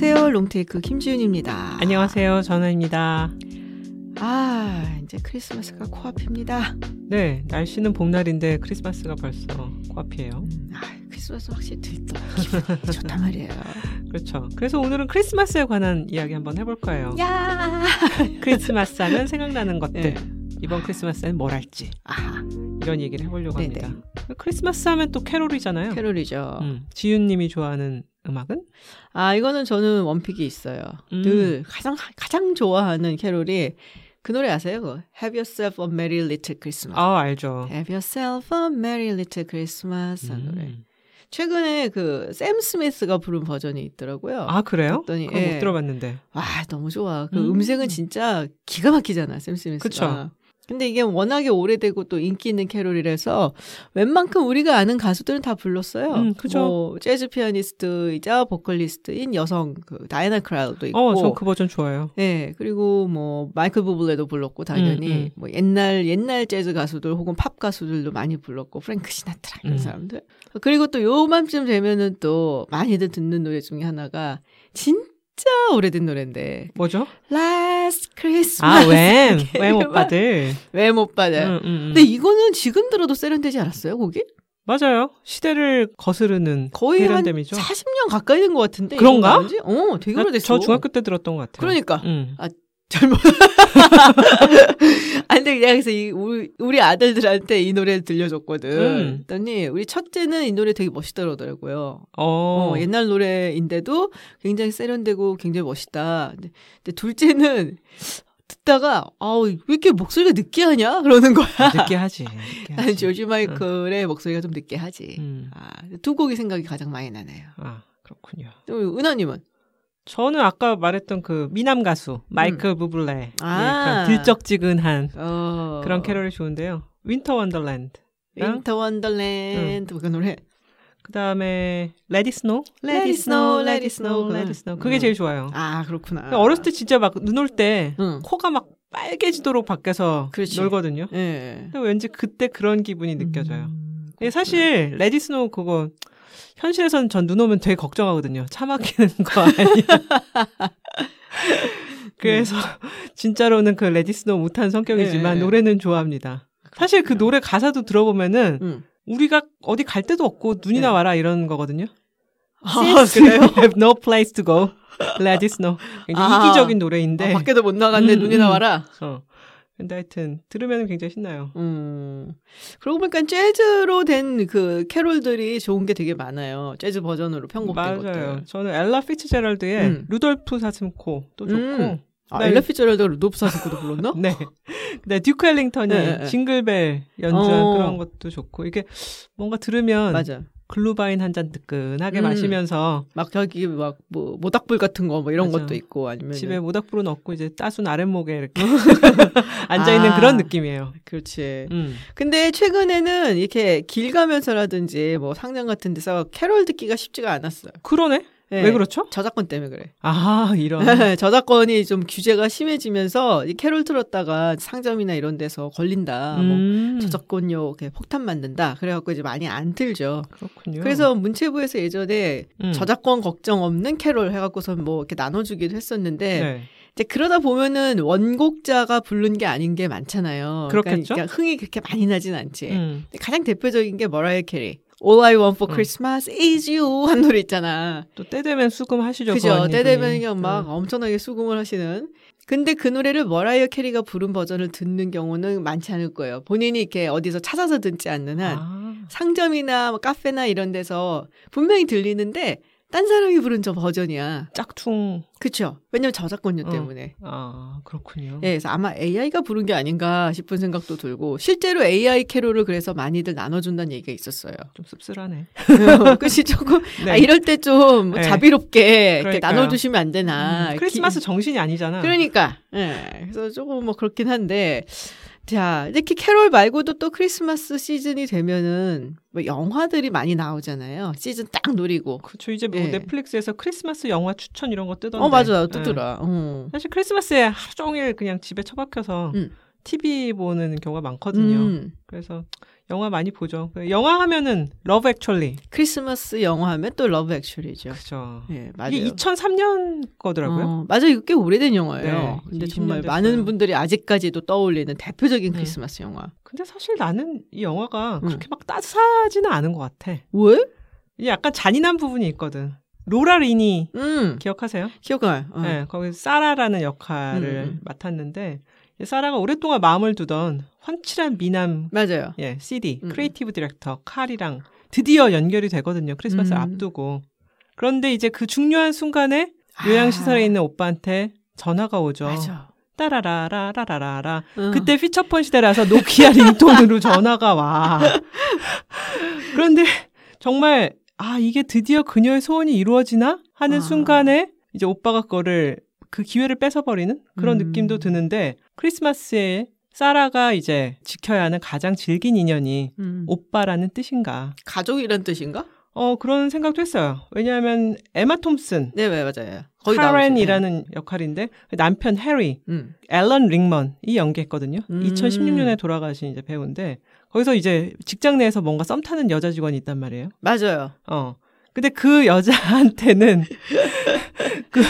안녕하세요. 롱테이크 김지윤입니다. 안녕하세요. 전은환입니다. 아, 이제 크리스마스가 코앞입니다. 네, 날씨는 봄날인데 크리스마스가 벌써 코앞이에요. 아, 크리스마스 확실히 들떠 좋단 말이에요. 그렇죠. 그래서 오늘은 크리스마스에 관한 이야기 한번 해볼 거예요. 야, 크리스마스 하면 생각나는 것들. 네. 이번 크리스마스엔 뭘 할지 아, 이런 얘기를 해보려고 네네. 합니다. 크리스마스 하면 또 캐롤이잖아요. 캐롤이죠. 음, 지윤님이 좋아하는 음악은? 아, 이거는 저는 one pick이 있어요. 음. 늘 가장 가장 좋아하는 캐롤이 그 노래 아세요? 그거? Have yourself a merry little Christmas. 아 알죠. Have yourself a merry little Christmas. 한 노래. 음. 최근에 그 샘 스미스가 부른 버전이 있더라고요. 아 그래요? 그랬더니, 그거 예. 못 들어봤는데. 와 너무 좋아. 그 음. 음. 색은 진짜 기가 막히잖아 샘 스미스가. 그쵸. 근데 이게 워낙에 오래되고 또 인기 있는 캐롤이라서 웬만큼 우리가 아는 가수들은 다 불렀어요. 음, 그죠. 뭐 재즈 피아니스트이자 보컬리스트인 여성 그 다이애나 크롤도 있고. 어, 저 그 버전 좋아요. 네, 그리고 뭐 마이클 부블레도 불렀고 당연히 음, 음. 뭐 옛날 옛날 재즈 가수들 혹은 팝 가수들도 많이 불렀고 프랭크 시나트라 이런 음. 사람들. 그리고 또 요맘쯤 되면은 또 많이들 듣는 노래 중에 하나가 진 짜 오래된 노래인데 뭐죠? Last 아 Christmas. 웸, 웸 이렇게 오빠들. 왜못 받아? 음, 음, 음. 근데 이거는 지금 들어도 세련되지 않았어요, 거기? 맞아요. 시대를 거스르는 거의 한 세련됨이죠. 40년 가까이 된 것 같은데. 그런가? 어, 되게 나 오래됐어. 저 중학교 때 들었던 것 같아요. 그러니까. 음. 젊어. 아, 근데 내가 그래서 이, 우리, 우리 아들들한테 이 노래를 들려줬거든. 음. 그랬더니 우리 첫째는 이 노래 되게 멋있다 그러더라고요. 어, 어, 옛날 노래인데도 굉장히 세련되고 굉장히 멋있다. 근데, 근데 둘째는 듣다가, 아우, 왜 이렇게 목소리가 느끼하냐? 그러는 거야. 느끼하지. 느끼하긴 하지. 조지 마이클의 목소리가 좀 느끼하지. 음. 아, 두 곡이 생각이 가장 많이 나네요. 아 그렇군요. 또 은환님은? 저는 아까 말했던 그 미남 가수 마이클 부블레 예, 아. 그런 들적지근한 어. 그런 캐롤이 좋은데요. Winter Wonderland. Winter Wonderland 그 노래. 그 다음에 Let it snow, snow, let it snow. Let it snow. 그게 음. 제일 좋아요. 아 그렇구나. 근데 어렸을 때 진짜 막 눈 올때 응. 코가 막 빨개지도록 밖에서 그렇지. 놀거든요. 예. 근데 왠지 그때 그런 기분이 느껴져요. 음, 근데 사실 Let it snow 그거 현실에서는 전 눈 오면 되게 걱정하거든요. 차 막히는 거 아니야. 그래서 진짜로는 그 Let it snow 못한 성격이지만 네. 노래는 좋아합니다. 사실 그 노래 가사도 들어보면은 응. 우리가 어디 갈 데도 없고 눈이나 네. 와라 이런 거거든요. 아, 그래요? have no place to go, let it snow. 굉장히 아. 이기적인 노래인데. 아, 밖에도 못 나갔는데 음, 눈이 음. 나와라. 어. 근데 하여튼 들으면 굉장히 신나요. 음. 그러고 보니까 재즈로 된 그 캐롤들이 좋은 게 되게 많아요. 재즈 버전으로 편곡된 맞아요. 것들. 저는 엘라 피츠제럴드의 음. 루돌프 사슴코 도 좋고. 음. 아, 네. 엘라 피츠제럴드가 루돌프 사슴코도 불렀나? 네. 근데 듀크 엘링턴이 네, 네, 네. Jingle Bell 연주한 어. 그런 것도 좋고 이게 뭔가 들으면 맞아. Glühwein 한 잔 뜨끈하게 음. 마시면서 막 저기 막 뭐 모닥불 같은 거 뭐 이런 맞아. 것도 있고 아니면 집에 모닥불은 없고 이제 따순 아랫목에 이렇게 앉아 있는 아. 그런 느낌이에요. 그렇지. 음. 근데 최근에는 이렇게 길 가면서라든지 뭐 상점 같은 데서 캐롤 듣기가 쉽지가 않았어요. 그러네. 네. 왜 그렇죠? 저작권 때문에 그래. 아 이런. 저작권이 좀 규제가 심해지면서 이 캐롤 틀었다가 상점이나 이런 데서 걸린다. 뭐 음. 저작권료 이렇게 폭탄 맞는다. 그래갖고 이제 많이 안 틀죠. 그렇군요. 그래서 문체부에서 예전에 음. 저작권 걱정 없는 캐롤 해갖고서 뭐 이렇게 나눠주기도 했었는데 네. 이제 그러다 보면은 원곡자가 부른 게 아닌 게 많잖아요. 그렇겠죠. 그러니까 흥이 그렇게 많이 나진 않지. 음. 가장 대표적인 게 머라이어 캐리. All I Want for 음. Christmas is You 한 노래 있잖아. 또 때 되면 수금 하시죠. 그죠? 때. 되면 그냥 막 음. 엄청나게 수금을 하시는. 근데 그 노래를 머라이어 캐리가 부른 버전을 듣는 경우는 많지 않을 거예요. 본인이 이렇게 어디서 찾아서 듣지 않는 한 아. 상점이나 뭐 카페나 이런 데서 분명히 들리는데 딴 사람이 부른 저 버전이야. 짝퉁. 그쵸? 왜냐면 저작권료 어. 때문에. 아 그렇군요. 예, 그래서 아마 AI가 부른 게 아닌가 싶은 생각도 들고 실제로 AI 캐롤을 그래서 많이들 나눠준다는 얘기가 있었어요. 좀 씁쓸하네. 그것이 조금 네. 아, 이럴 때좀 네. 자비롭게 이렇게. 나눠주시면 안 되나. 음, 크리스마스 정신이 아니잖아. 그러니까. 예. 그래서 조금 뭐 그렇긴 한데. 자, 이렇게 캐롤 말고도 또 크리스마스 시즌이 되면은 뭐 영화들이 많이 나오잖아요. 시즌 딱 노리고. 그렇죠. 이제 뭐 예. 넷플릭스에서 크리스마스 영화 추천 이런 거 뜨던데. 어, 맞아. 예. 뜨더라. 어. 사실 크리스마스에 하루 종일 그냥 집에 처박혀서 음. TV 보는 경우가 많거든요. 음. 그래서 영화 많이 보죠. 그 영화 하면은 Love Actually. 크리스마스 영화 하면 또 Love Actually죠. 그죠. 예, 맞아요. 이게 2003년 거더라고요. 어, 맞아요. 이거 꽤 오래된 영화예요. 네, 근데 20년 정말 됐어요. 많은 분들이 아직까지도 떠올리는 대표적인 음. 크리스마스 영화. 근데 사실 나는 이 영화가 음. 그렇게 막 따뜻하지는 않은 것 같아. 왜? 이게 약간 잔인한 부분이 있거든. 로라 리니 음, 기억하세요? 기억나요. 어. 네, 거기 사라라는 역할을 음, 음. 맡았는데 이 사라가 오랫동안 마음을 두던 훤칠한 미남 맞아요. 예, CD 음. creative director 칼이랑 드디어 연결이 되거든요. 크리스마스를 음. 앞두고. 그런데 이제 그 중요한 순간에 요양시설에 있는 오빠한테 전화가 오죠. 아. 맞아. 따라라라라라라. 어. 그때 피처폰 시대라서 노키아 링톤으로 전화가 와. 그런데 정말 아 이게 드디어 그녀의 소원이 이루어지나 하는 아. 순간에 이제 오빠가 그거를 그 기회를 뺏어버리는 그런 음. 느낌도 드는데 크리스마스에 사라가 이제 지켜야 하는 가장 질긴 인연이 음. 오빠라는 뜻인가? 가족이란 뜻인가? 어 그런 생각도 했어요. 왜냐하면 에마 톰슨 네, 네 맞아요. 거기 카렌이라는 역할인데 남편 해리 음. 앨런 링먼이 연기했거든요. 음. 2016년에 돌아가신 이제 배우인데 거기서 이제 직장 내에서 뭔가 썸 타는 여자 직원이 있단 말이에요. 맞아요. 어. 근데 그 여자한테는 그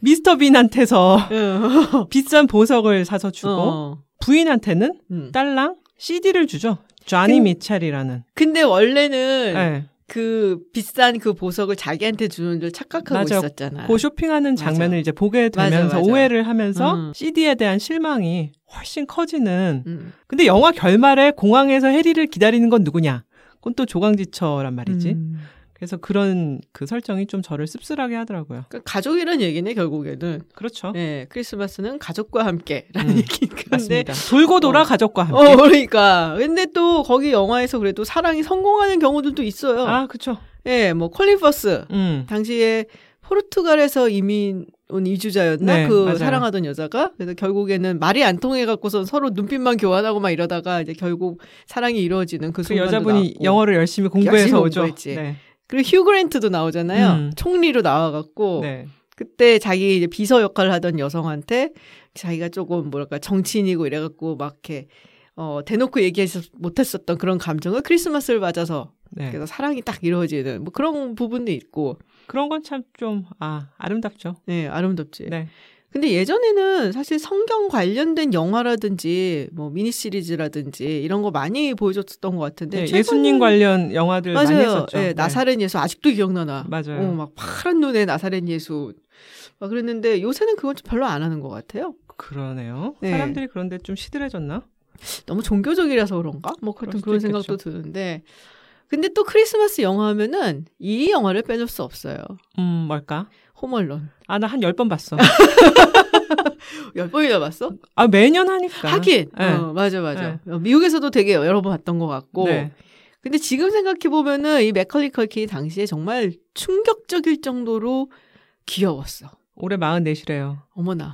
미스터 빈한테서 어. 비싼 보석을 사서 주고 어. 부인한테는 음. 딸랑 CD를 주죠. 쟈니 근- 미첼이라는. 근데 원래는 네. 그 비싼 그 보석을 자기한테 주는 줄 착각하고 맞아. 있었잖아. 그 쇼핑하는 맞아. 장면을 이제 보게 맞아, 되면서 맞아. 오해를 하면서 음. CD에 대한 실망이 훨씬 커지는. 음. 근데 영화 결말에 공항에서 해리를 기다리는 건 누구냐? 그건 또 조강지처란 말이지. 음. 그래서 그런 그 설정이 좀 저를 씁쓸하게 하더라고요. 그러니까 가족이란 얘기네 결국에는. 그렇죠. 네, 크리스마스는 가족과 함께라는 음, 얘기. 근데 맞습니다. 돌고 돌아 어. 가족과 함께. 어, 그러니까. 근데 또 거기 영화에서 그래도 사랑이 성공하는 경우들도 있어요. 아, 그쵸. 예, 뭐 콜린 퍼스 음. 당시에 포르투갈에서 이민 온 이주자였나 네, 그 맞아요. 사랑하던 여자가 그래서 결국에는 말이 안 통해 갖고선 서로 눈빛만 교환하고 막 이러다가 이제 결국 사랑이 이루어지는 그 그 여자분이 나왔고. 영어를 열심히 공부해서 열심히 오죠. 공부했지. 네. 그리고 휴 그랜트도 나오잖아요. 음. 총리로 나와갖고 네. 그때 자기 이제 비서 역할을 하던 여성한테 자기가 조금 뭐랄까 정치인이고 이래갖고 막 이렇게 어 대놓고 얘기하지 못했었던 그런 감정을 크리스마스를 맞아서 네. 그래서 사랑이 딱 이루어지는 뭐 그런 부분도 있고 그런 건 참 좀, 아, 아름답죠. 네 아름답지. 네. 근데 예전에는 사실 성경 관련된 영화라든지 뭐 미니 시리즈라든지 이런 거 많이 보여줬었던 것 같은데 네, 예수님 관련 영화들 많이 맞아요. 했었죠. 예, 네. 나사렛 예수 아직도 기억나나. 맞아요. 어, 막 파란 눈에 나사렛 예수. 막 그랬는데 요새는 그건 좀 별로 안 하는 것 같아요. 그러네요. 네. 사람들이 그런데 좀 시들해졌나? 너무 종교적이라서 그런가? 뭐 그럴 그런 생각도. 드는데. 근데 또 크리스마스 영화 하면은 이 영화를 빼놓을 수 없어요. 음, 뭘까? 홈얼런. 아, 나한열번 봤어. 열 번이나 봤어? 아, 매년 하니까. 하긴. 네. 어, 맞아, 맞아. 어, 미국에서도 되게 여러 번 봤던 것 같고. 네. 근데 지금 생각해 보면은 이 맥컬리 컬킨이 당시에 정말 충격적일 정도로 귀여웠어. 올해 44시래요. 어머나.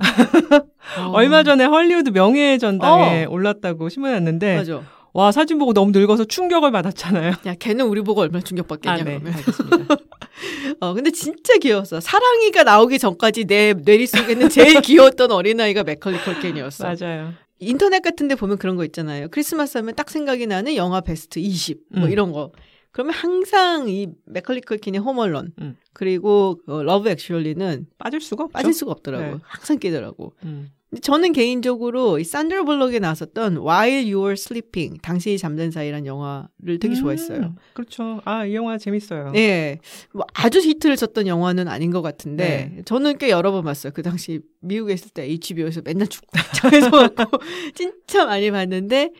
어. 얼마 전에 헐리우드 명예의 전당에 어. 올랐다고 신문에 났는데 맞아. 와 사진 보고 너무 늙어서 충격을 받았잖아요. 야, 걔는 우리 보고 얼마나 충격받겠냐, 아, 네, 그러면. 알겠습니다. 어, 근데 진짜 귀여웠어. 사랑이가 나오기 전까지 내 뇌리 속에는 제일 귀여웠던 어린아이가 맥컬리 컬킨이었어. 맞아요. 인터넷 같은 데 보면 그런 거 있잖아요. 크리스마스 하면 딱 생각이 나는 영화 베스트 20, 뭐 음. 이런 거. 그러면 항상 이 맥컬리 컬킨의 Home Alone, 음. 그리고 어, Love Actually는 빠질 수가 없죠. 빠질 수가 없더라고요. 네. 항상 끼더라고. 음. 저는 개인적으로 이 산드라 블록이 나왔었던 While You Were Sleeping, 당신이 잠든 사이란 영화를 되게 음, 좋아했어요. 그렇죠. 아 이 영화 재밌어요. 네. 뭐 아주 히트를 쳤던 영화는 아닌 것 같은데, 네. 저는 꽤 여러 번 봤어요. 그 당시 미국에 있을 때 HBO에서 맨날 주구장창 해갖고, 진짜 많이 봤는데,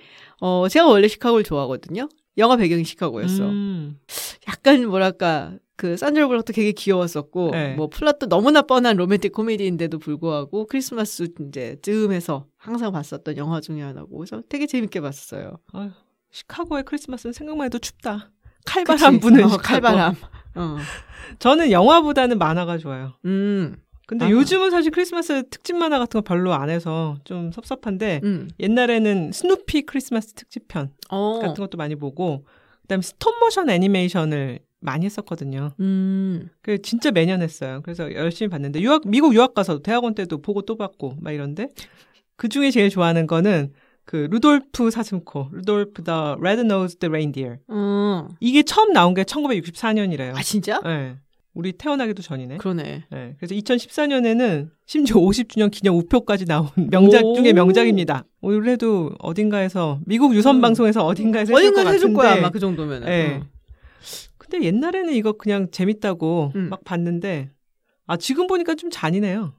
어, 제가 원래 시카고를 좋아하거든요. 영화 배경이 시카고였어. 음. 약간 뭐랄까, 그 산드라 블록도 되게 귀여웠었고, 네. 뭐 플롯도 너무나 뻔한 로맨틱 코미디인데도 불구하고, 크리스마스 이제 즈음해서 항상 봤었던 영화 중에 하나고, 그래서 되게 재밌게 봤었어요. 아휴, 시카고의 크리스마스는 생각만 해도 춥다. 칼바람 그치? 부는 어, 시카고. 칼바람. 어. 저는 영화보다는 만화가 좋아요. 음. 근데 아. 요즘은 사실 크리스마스 특집 만화 같은 거 별로 안 해서 좀 섭섭한데 음. 옛날에는 스누피 크리스마스 특집편 어. 같은 것도 많이 보고 그다음에 스톱모션 애니메이션을 많이 했었거든요. 음. 그 진짜 매년 했어요. 그래서 열심히 봤는데 유학 미국 유학 가서 대학원 때도 보고 또 봤고 막 이런데 그 중에 제일 좋아하는 거는 그 루돌프 사슴코, Rudolph the Red-Nosed Reindeer. 음. 이게 처음 나온 게 1964년이래요. 아 진짜? 네. 우리 태어나기도 전이네. 그러네. 네. 그래서 2014년에는 심지어 50주년 기념 우표까지 나온 명작 오. 중에 명작입니다. 올해도 어딘가에서 미국 유선 음. 방송에서 어딘가에서 해줄 것 어딘가 해줄 거야 아마 그 정도면은. 네. 근데 옛날에는 이거 그냥 재밌다고 음. 막 봤는데 아 지금 보니까 좀 잔인해요.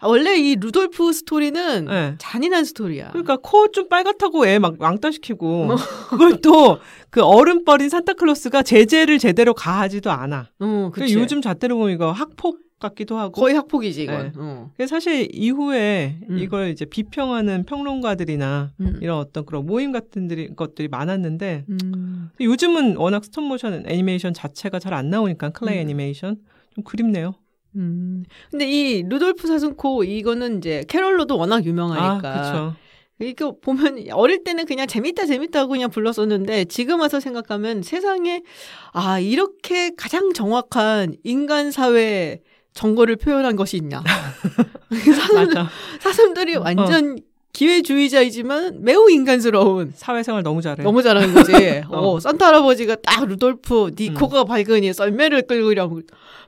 아, 원래 이 루돌프 스토리는 네. 잔인한 스토리야. 그러니까 코 좀 빨갛다고 애 막 왕따시키고 어. 그걸 또 그 어른이란 산타클로스가 제재를 제대로 가하지도 않아. 어, 그 그치. 요즘 잣대로 보면 이거 학폭 같기도 하고. 거의 학폭이지 이건. 네. 어. 사실 이후에 음. 이걸 이제 비평하는 평론가들이나 음. 이런 어떤 그런 모임 같은 들이- 것들이 많았는데 음. 요즘은 워낙 스톱모션 애니메이션 자체가 잘 안 나오니까 클레이 음. 애니메이션 좀 그립네요. 음. 근데 이 루돌프 사슴코 이거는 이제 캐럴로도 워낙 유명하니까. 아, 그렇죠. 이거 보면 어릴 때는 그냥 재밌다 재밌다 고 그냥 불렀었는데 지금 와서 생각하면 세상에 아 이렇게 가장 정확한 인간 사회 정글을 표현한 것이 있냐. 사슴. 사슴들이 어. 완전 기회주의자이지만 매우 인간스러운 사회생활 너무 잘해. 너무 잘하는 거지. 어. 어. 산타 할아버지가 딱 루돌프 니 음. 코가 밝으니 썰매를 끌고 이러면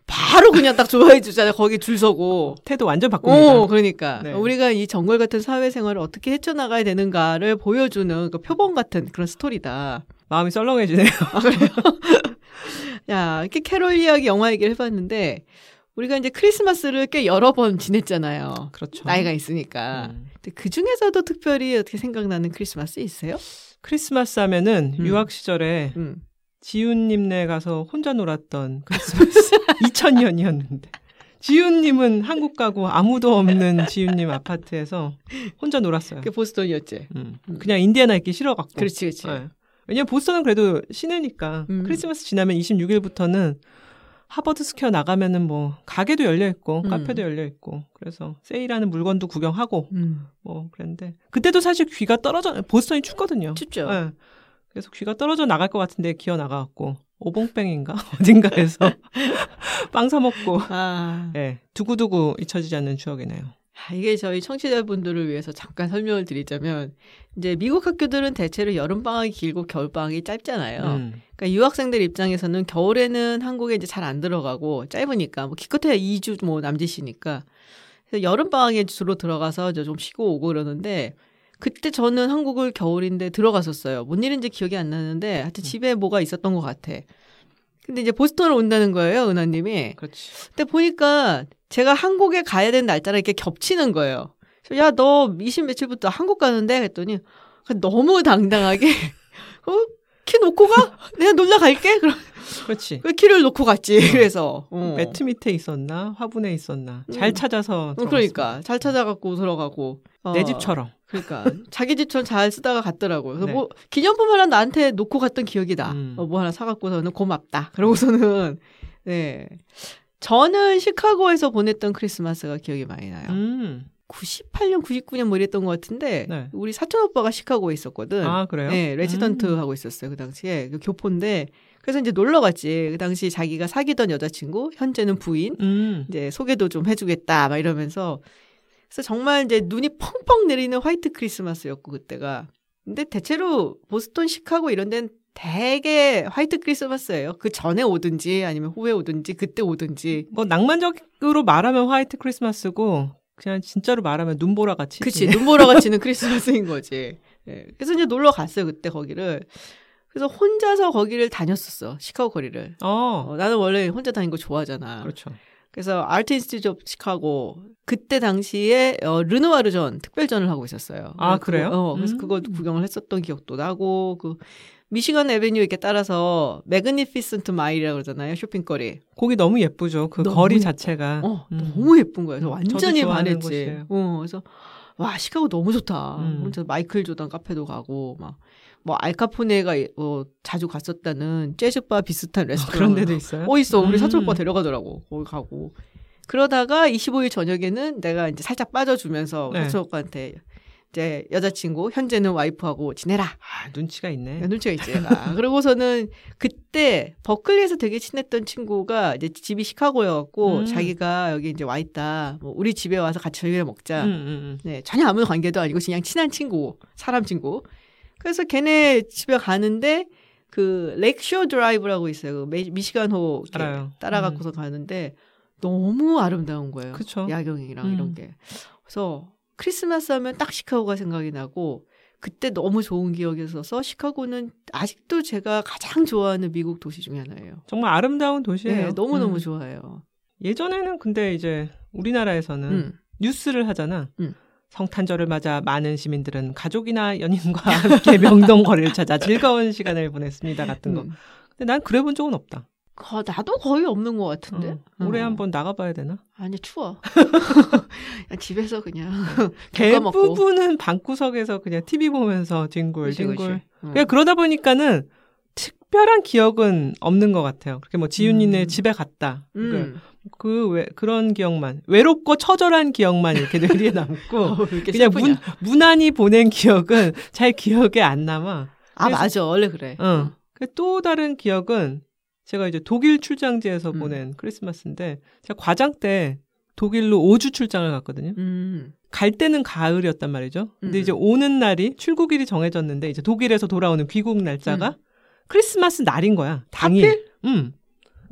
바로 그냥 딱 좋아해 주잖아. 거기 줄 서고. 태도 완전 바꿉니다. 어, 그러니까 네. 우리가 이 정글 같은 사회생활을 어떻게 헤쳐나가야 되는가를 보여주는 그 표본 같은 그런 스토리다. 마음이 썰렁해지네요. 야, 이렇게 캐롤 이야기, 영화 얘기를 해봤는데 우리가 이제 크리스마스를 꽤 여러 번 지냈잖아요. 그렇죠. 나이가 있으니까. 음. 근데 그 중에서도 특별히 어떻게 생각나는 크리스마스 있어요? 크리스마스 하면은 음. 유학 시절에 음. 지훈님네 가서 혼자 놀았던 크리스마스 2000년이었는데 지훈님은 한국 가고 아무도 없는 지훈님 아파트에서 혼자 놀았어요. 그게 보스턴이었지. 음. 그냥 인디애나 있기 싫어갖고. 그렇지, 그렇지. 네. 왜냐면 보스턴은 그래도 시내니까 음. 크리스마스 지나면 26일부터는 하버드 스퀘어 나가면은 뭐 가게도 열려 있고 음. 카페도 열려 있고 그래서 세일하는 물건도 구경하고 음. 뭐 그랬는데 그때도 사실 귀가 떨어져 보스턴이 춥거든요. 춥죠. 네. 그래서 귀가 떨어져 나갈 것 같은데 기어 나가갖고 오봉뺑인가 어딘가에서 빵 사 먹고 아, 예 두고두고 잊혀지지 않는 추억이네요. 아, 이게 저희 청취자분들을 위해서 잠깐 설명을 드리자면 이제 미국 학교들은 대체로 여름 방학이 길고 겨울 방학이 짧잖아요. 음. 그러니까 유학생들 입장에서는 겨울에는 한국에 이제 잘 안 들어가고 짧으니까 뭐 기껏해야 2주 뭐 남짓이니까 여름 방학에 주로 들어가서 이제 좀 쉬고 오고 그러는데 그때 저는 한국을 겨울인데 들어갔었어요. 뭔 일인지 기억이 안 나는데 하여튼 집에 뭐가 있었던 것 같아. 근데 이제 보스턴을 온다는 거예요, 은하님이. 그렇지. 근데 보니까 제가 한국에 가야 되는 날짜랑 이렇게 겹치는 거예요. 야, 너 20 며칠부터 한국 가는데? 그랬더니 너무 당당하게 어? 키 놓고 가? 내가 놀러 갈게? 그럼 그렇지. 왜 키를 놓고 갔지? 그래서 어. 매트 밑에 있었나 화분에 있었나 음. 잘 찾아서 어, 그러니까 잘 찾아갖고 들어가고 어, 내 집처럼. 그러니까 자기 집처럼 잘 쓰다가 갔더라고요. 그래서 네. 뭐 기념품 하나 나한테 놓고 갔던 기억이 나. 음. 어, 뭐 하나 사갖고서는 고맙다. 그러고서는 네 저는 시카고에서 보냈던 크리스마스가 기억이 많이 나요. 음. 98년, 99년 뭐 이랬던 것 같은데 네. 우리 사촌 오빠가 시카고에 있었거든. 아 그래요? 네, 레지던트 음. 하고 있었어요 그 당시에 그 교포인데 그래서 이제 놀러 갔지. 그 당시 자기가 사귀던 여자친구, 현재는 부인 음. 이제 소개도 좀 해주겠다 막 이러면서 그래서 정말 이제 눈이 펑펑 내리는 화이트 크리스마스였고 그때가. 근데 대체로 보스턴, 시카고 이런 데는 되게 화이트 크리스마스예요. 그 전에 오든지 아니면 후에 오든지 그때 오든지. 뭐 낭만적으로 말하면 화이트 크리스마스고 그냥 진짜로 말하면 눈보라 같이. 그치 눈보라 같이는 크리스마스인 거지. 예. 그래서 이제 놀러 갔어요 그때 거기를. 그래서 혼자서 거기를 다녔었어 시카고 거리를. 어. 어, 나는 원래 혼자 다니는 거 좋아하잖아. 그렇죠. 그래서 Art Institute of Chicago 그때 당시에 어, 르누아르 전 특별전을 하고 있었어요. 아, 그래요? 그거, 어, 그래서 음. 그거 구경을 했었던 기억도 나고 그 Michigan Avenue 이렇게 따라서 Magnificent Mile이라고 그러잖아요 쇼핑거리. 거기 너무 예쁘죠. 그 너무 거리 예- 자체가. 어 음. 너무 예쁜 거예요. 그래서 음, 완전히 반했지. 곳이에요. 어 그래서 와 시카고 너무 좋다. 음. 마이클 조던 카페도 가고 막. 뭐 알카포네가 어, 자주 갔었다는 재즈바 비슷한 레스토랑 그런 데도 있어요. 어 있어 우리 음. 사촌 오빠 데려가더라고 거기 가고 그러다가 25일 저녁에는 내가 이제 살짝 빠져주면서 네. 사촌 오빠한테 이제 여자친구 현재는 와이프하고 지내라. 아, 눈치가 있네. 눈치가 있지. 얘가. 그러고서는 그때 버클리에서 되게 친했던 친구가 이제 집이 시카고여갖고 음. 자기가 여기 이제 와 있다. 뭐 우리 집에 와서 같이 저녁을 먹자. 음, 음, 음. 네, 전혀 아무 관계도 아니고 그냥 친한 친구, 사람 친구. 그래서 걔네 집에 가는데 그 렉쇼 드라이브라고 있어요. 그 메- 미시간호 알아요. 따라갖고서 가는데 너무 아름다운 거예요. 그쵸. 야경이랑 음. 이런 게. 그래서 크리스마스 하면 딱 시카고가 생각이 나고 그때 너무 좋은 기억이 있어서 시카고는 아직도 제가 가장 좋아하는 미국 도시 중에 하나예요. 정말 아름다운 도시예요. 네, 너무너무 음. 좋아해요. 예전에는 근데 이제 우리나라에서는 음. 뉴스를 하잖아. 음. 성탄절을 맞아 많은 시민들은 가족이나 연인과 함께 명동 거리를 찾아 즐거운 시간을 보냈습니다 같은 거. 음. 근데 난 그래 본 적은 없다. 거- 나도 거의 없는 것 같은데. 어, 올해 어. 한번 나가봐야 되나? 아니 추워. 그냥 집에서 그냥 대부분은 방구석에서 그냥 TV 보면서 징글. 그치. 응. 그냥 그러다 보니까는 특별한 기억은 없는 것 같아요. 그렇게 뭐 지윤이네 음. 집에 갔다. 음. 그 왜, 그런 기억만 외롭고 처절한 기억만 이렇게 뇌리에 남고 어, 그냥 슬프냐. 문, 무난히 보낸 기억은 잘 기억에 안 남아. 아 그래서- 맞아 원래 그래. 어. 그또 다른 기억은 제가 이제 독일 출장지에서 음. 보낸 크리스마스인데 제가 과장 때 독일로 5주 출장을 갔거든요. 음. 갈 때는 가을이었단 말이죠. 근데 음. 이제 오는 날이 출국일이 정해졌는데 이제 독일에서 돌아오는 귀국 날짜가 크리스마스 날인 거야. 당일. 음. 하필? 음.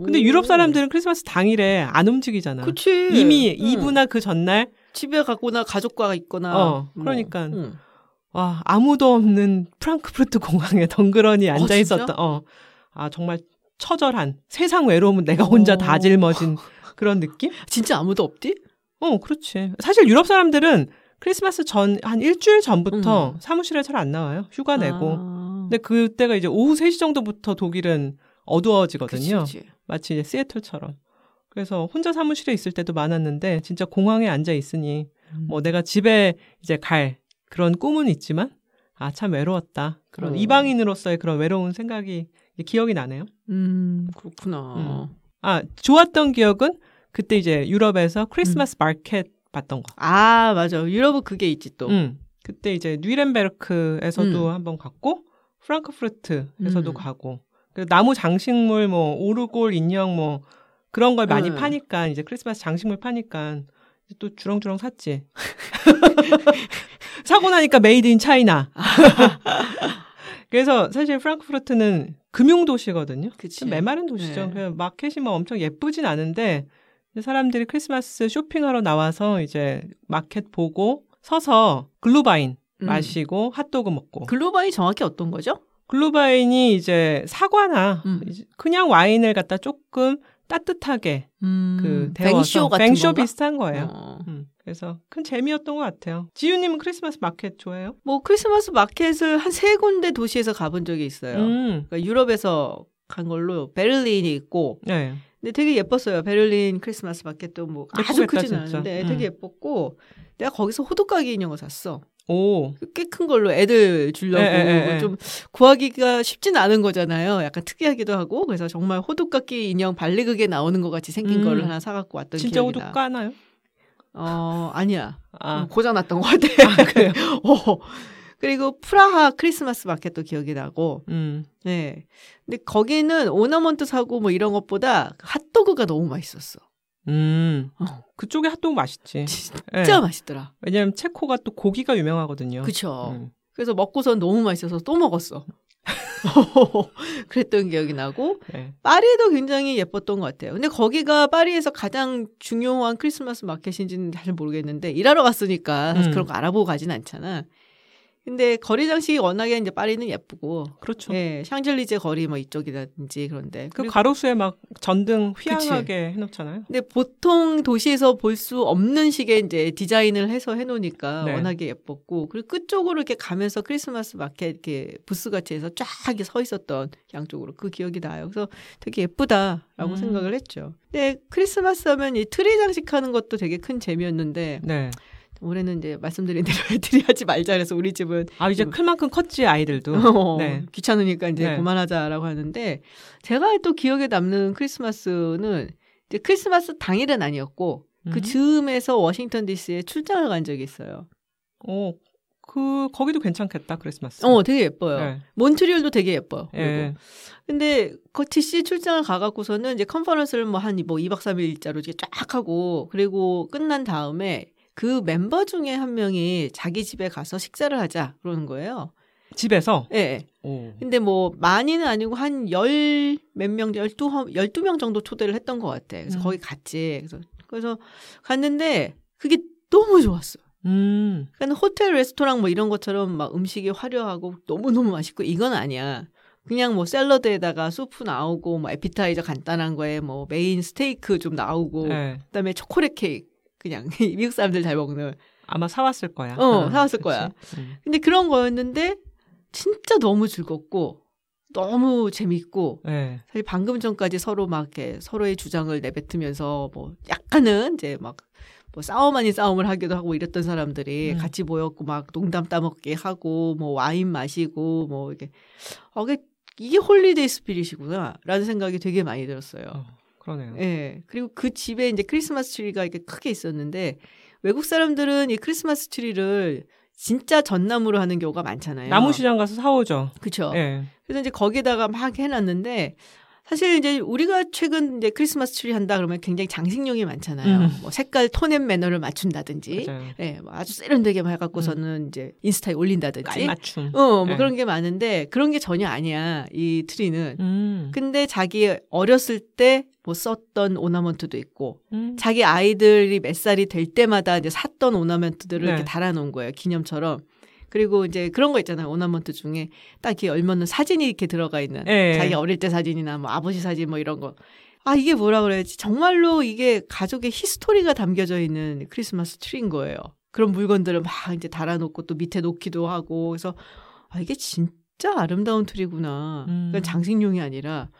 근데 오. 유럽 사람들은 크리스마스 당일에 안 움직이잖아. 그치 이미 응. 2부나 그 전날 집에 가거나 가족과 있거나 어, 뭐. 그러니까. 응. 와 아무도 없는 프랑크푸르트 공항에 덩그러니 앉아 진짜? 있었던 어. 아 정말 처절한 세상 외로움은 내가 혼자 어. 다 짊어진 그런 느낌? 진짜 아무도 없디? 어, 그렇지. 사실 유럽 사람들은 크리스마스 전 한 일주일 전부터 음. 사무실에 잘 안 나와요. 휴가 내고. 아. 근데 그때가 이제 오후 3시 정도부터 독일은 어두워지거든요. 그치, 그치. 마치 이제 시애틀처럼. 그래서 혼자 사무실에 있을 때도 많았는데 진짜 공항에 앉아 있으니 음. 뭐 내가 집에 이제 갈 그런 꿈은 있지만 아 참 외로웠다. 그런 어. 이방인으로서의 그런 외로운 생각이 기억이 나네요. 음 그렇구나. 음. 아 좋았던 기억은 그때 이제 유럽에서 크리스마스 마켓 봤던 거. 아 맞아 유럽은 그게 있지 또. 음. 그때 이제 뉘렌베르크에서도 음. 한번 갔고 프랑크푸르트에서도 음. 가고 그 나무 장식물 뭐 오르골 인형 뭐 그런 걸 많이 음. 파니까 이제 크리스마스 장식물 파니까 또 주렁주렁 샀지. 사고 나니까 Made in China. 그래서 사실 프랑크푸르트는 금융 도시거든요. 그치. 좀 메마른 도시죠. 네. 그래서 마켓이 뭐 엄청 예쁘진 않은데 사람들이 크리스마스 쇼핑하러 나와서 이제 마켓 보고 서서 Glühwein 음. 마시고 핫도그 먹고 Glühwein 정확히 어떤 거죠? Glühwein이 이제 사과나 음. 그냥 와인을 갖다 조금 따뜻하게 그 데워서 vin chaud 같은 vin chaud? 비슷한 거예요. 어. 음, 그래서 큰 재미였던 것 같아요. 지유님은 크리스마스 마켓 좋아해요? 뭐 크리스마스 마켓을 한 세 군데 도시에서 가본 적이 있어요. 음, 그러니까 유럽에서 간 걸로 베를린이 있고 네. 근데 되게 예뻤어요. 베를린 크리스마스 마켓도 뭐 아주 예쁘겠다, 크진 진짜. 않은데 음. 되게 예뻤고 내가 거기서 호두까기 인형을 샀어. 오, 꽤 큰 걸로 애들 주려고 예, 예, 예. 좀 구하기가 쉽진 않은 거잖아요. 약간 특이하기도 하고 그래서 정말 호두깎이 인형 발리극에 나오는 것 같이 생긴 음. 거를 하나 사갖고 왔던 진짜 기억이 호두 나. 까나요? 어 아니야. 아, 음, 고장났던 것 같아. 아, 그래요? 어. 그리고 프라하 크리스마스 마켓도 기억이 나고, 음, 네. 근데 거기는 오너먼트 사고 뭐 이런 것보다 핫도그가 너무 맛있었어. 음. 어. 그쪽에 핫도그 맛있지. 진짜 예. 맛있더라. 왜냐면 체코가 또 고기가 유명하거든요. 그쵸. 음. 그래서 먹고선 너무 맛있어서 또 먹었어. 그랬던 기억이 나고, 네. 파리도 굉장히 예뻤던 것 같아요. 근데 거기가 파리에서 가장 중요한 크리스마스 마켓인지는 잘 모르겠는데, 일하러 갔으니까 음. 그런 거 알아보고 가진 않잖아. 근데 거리 장식이 워낙에 이제 파리는 예쁘고, 그렇죠. 예, 샹젤리제 거리 뭐 이쪽이라든지 그런데. 그 가로수에 막 전등 휘황하게 해 놓잖아요. 근데 보통 도시에서 볼 수 없는 식의 이제 디자인을 해서 해 놓으니까 네. 워낙에 예뻤고 그리고 끝쪽으로 이렇게 가면서 크리스마스 마켓 이렇게 부스 같이 해서 쫙 이렇게 서 있었던 양쪽으로 그 기억이 나요. 그래서 되게 예쁘다라고 음. 생각을 했죠. 근데 크리스마스 하면 이 트리 장식하는 것도 되게 큰 재미였는데 네. 올해는 이제 말씀드린 대로 애들이 하지 말자 그래서 우리 집은 아 이제 음. 클 만큼 컸지 아이들도. 어, 네. 귀찮으니까 이제 네. 그만하자라고 하는데 제가 또 기억에 남는 크리스마스는 이제 크리스마스 당일은 아니었고 그 음. 즈음에서 워싱턴 DC에 출장을 간 적이 있어요. 오, 그 거기도 괜찮겠다 크리스마스. 어, 되게 예뻐요. 네. 몬트리올도 되게 예뻐요. 그리고. 예. 근데 그 DC 출장을 가갖고서는 이제 컨퍼런스를 뭐 한뭐 2박 3일 일자로 이렇게 쫙 하고 그리고 끝난 다음에 그 멤버 중에 한 명이 자기 집에 가서 식사를 하자 그러는 거예요. 집에서. 예. 예. 오. 근데 뭐 많이는 아니고 한 열 몇 명, 열두 열두 명 정도 초대를 했던 것 같아. 그래서 음. 거기 갔지. 그래서 그래서 갔는데 그게 너무 좋았어. 음. 그러니까 호텔 레스토랑 뭐 이런 것처럼 막 음식이 화려하고 너무 너무 맛있고 이건 아니야. 그냥 뭐 샐러드에다가 수프 나오고 뭐 에피타이저 간단한 거에 뭐 메인 스테이크 좀 나오고 예. 그다음에 초콜릿 케이크 그냥 미국 사람들 잘 먹는. 아마 사왔을 거야. 어, 아, 사왔을 그치? 거야. 음. 근데 그런 거였는데 진짜 너무 즐겁고 너무 재밌고 예. 사실 방금 전까지 서로 막 이렇게 서로의 주장을 내뱉으면서 뭐 약간은 이제 막 뭐 싸움 아닌 싸움을 하기도 하고 이랬던 사람들이 음. 같이 모였고 막 농담 따먹기 하고 뭐 와인 마시고 뭐 이게 어 이게 이게 holiday spirit이구나라는 생각이 되게 많이 들었어요. 어, 그러네요. 예. 그리고 그 집에 이제 크리스마스 트리가 이렇게 크게 있었는데 외국 사람들은 이 크리스마스 트리를 진짜 전나무로 하는 경우가 많잖아요. 나무 시장 가서 사오죠. 그렇죠. 예. 그래서 이제 거기다가 막 해놨는데 사실 이제 우리가 최근 이제 크리스마스 트리 한다 그러면 굉장히 장식용이 많잖아요. 음. 뭐 색깔 tone and manner를 맞춘다든지, 맞아요. 예, 뭐 아주 세련되게 해갖고서는 이제 인스타에 올린다든지, 깔맞춤. 어, 뭐 네. 그런 게 많은데 그런 게 전혀 아니야 이 트리는. 음. 근데 자기 어렸을 때 뭐 썼던 ornament도 있고 음. 자기 아이들이 몇 살이 될 때마다 이제 샀던 ornament들을 네. 이렇게 달아놓은 거예요 기념처럼. 그리고 이제 그런 거 있잖아요 ornament 중에 딱 이렇게 열면은 사진이 이렇게 들어가 있는 예. 자기 어릴 때 사진이나 뭐 아버지 사진 뭐 이런 거. 아 이게 뭐라 그래야지 정말로 이게 가족의 history가 담겨져 있는 크리스마스 트리인 거예요. 그런 물건들을 막 이제 달아놓고 또 밑에 놓기도 하고 그래서 아 이게 진짜 아름다운 트리구나. 음. 그건 장식용이 아니라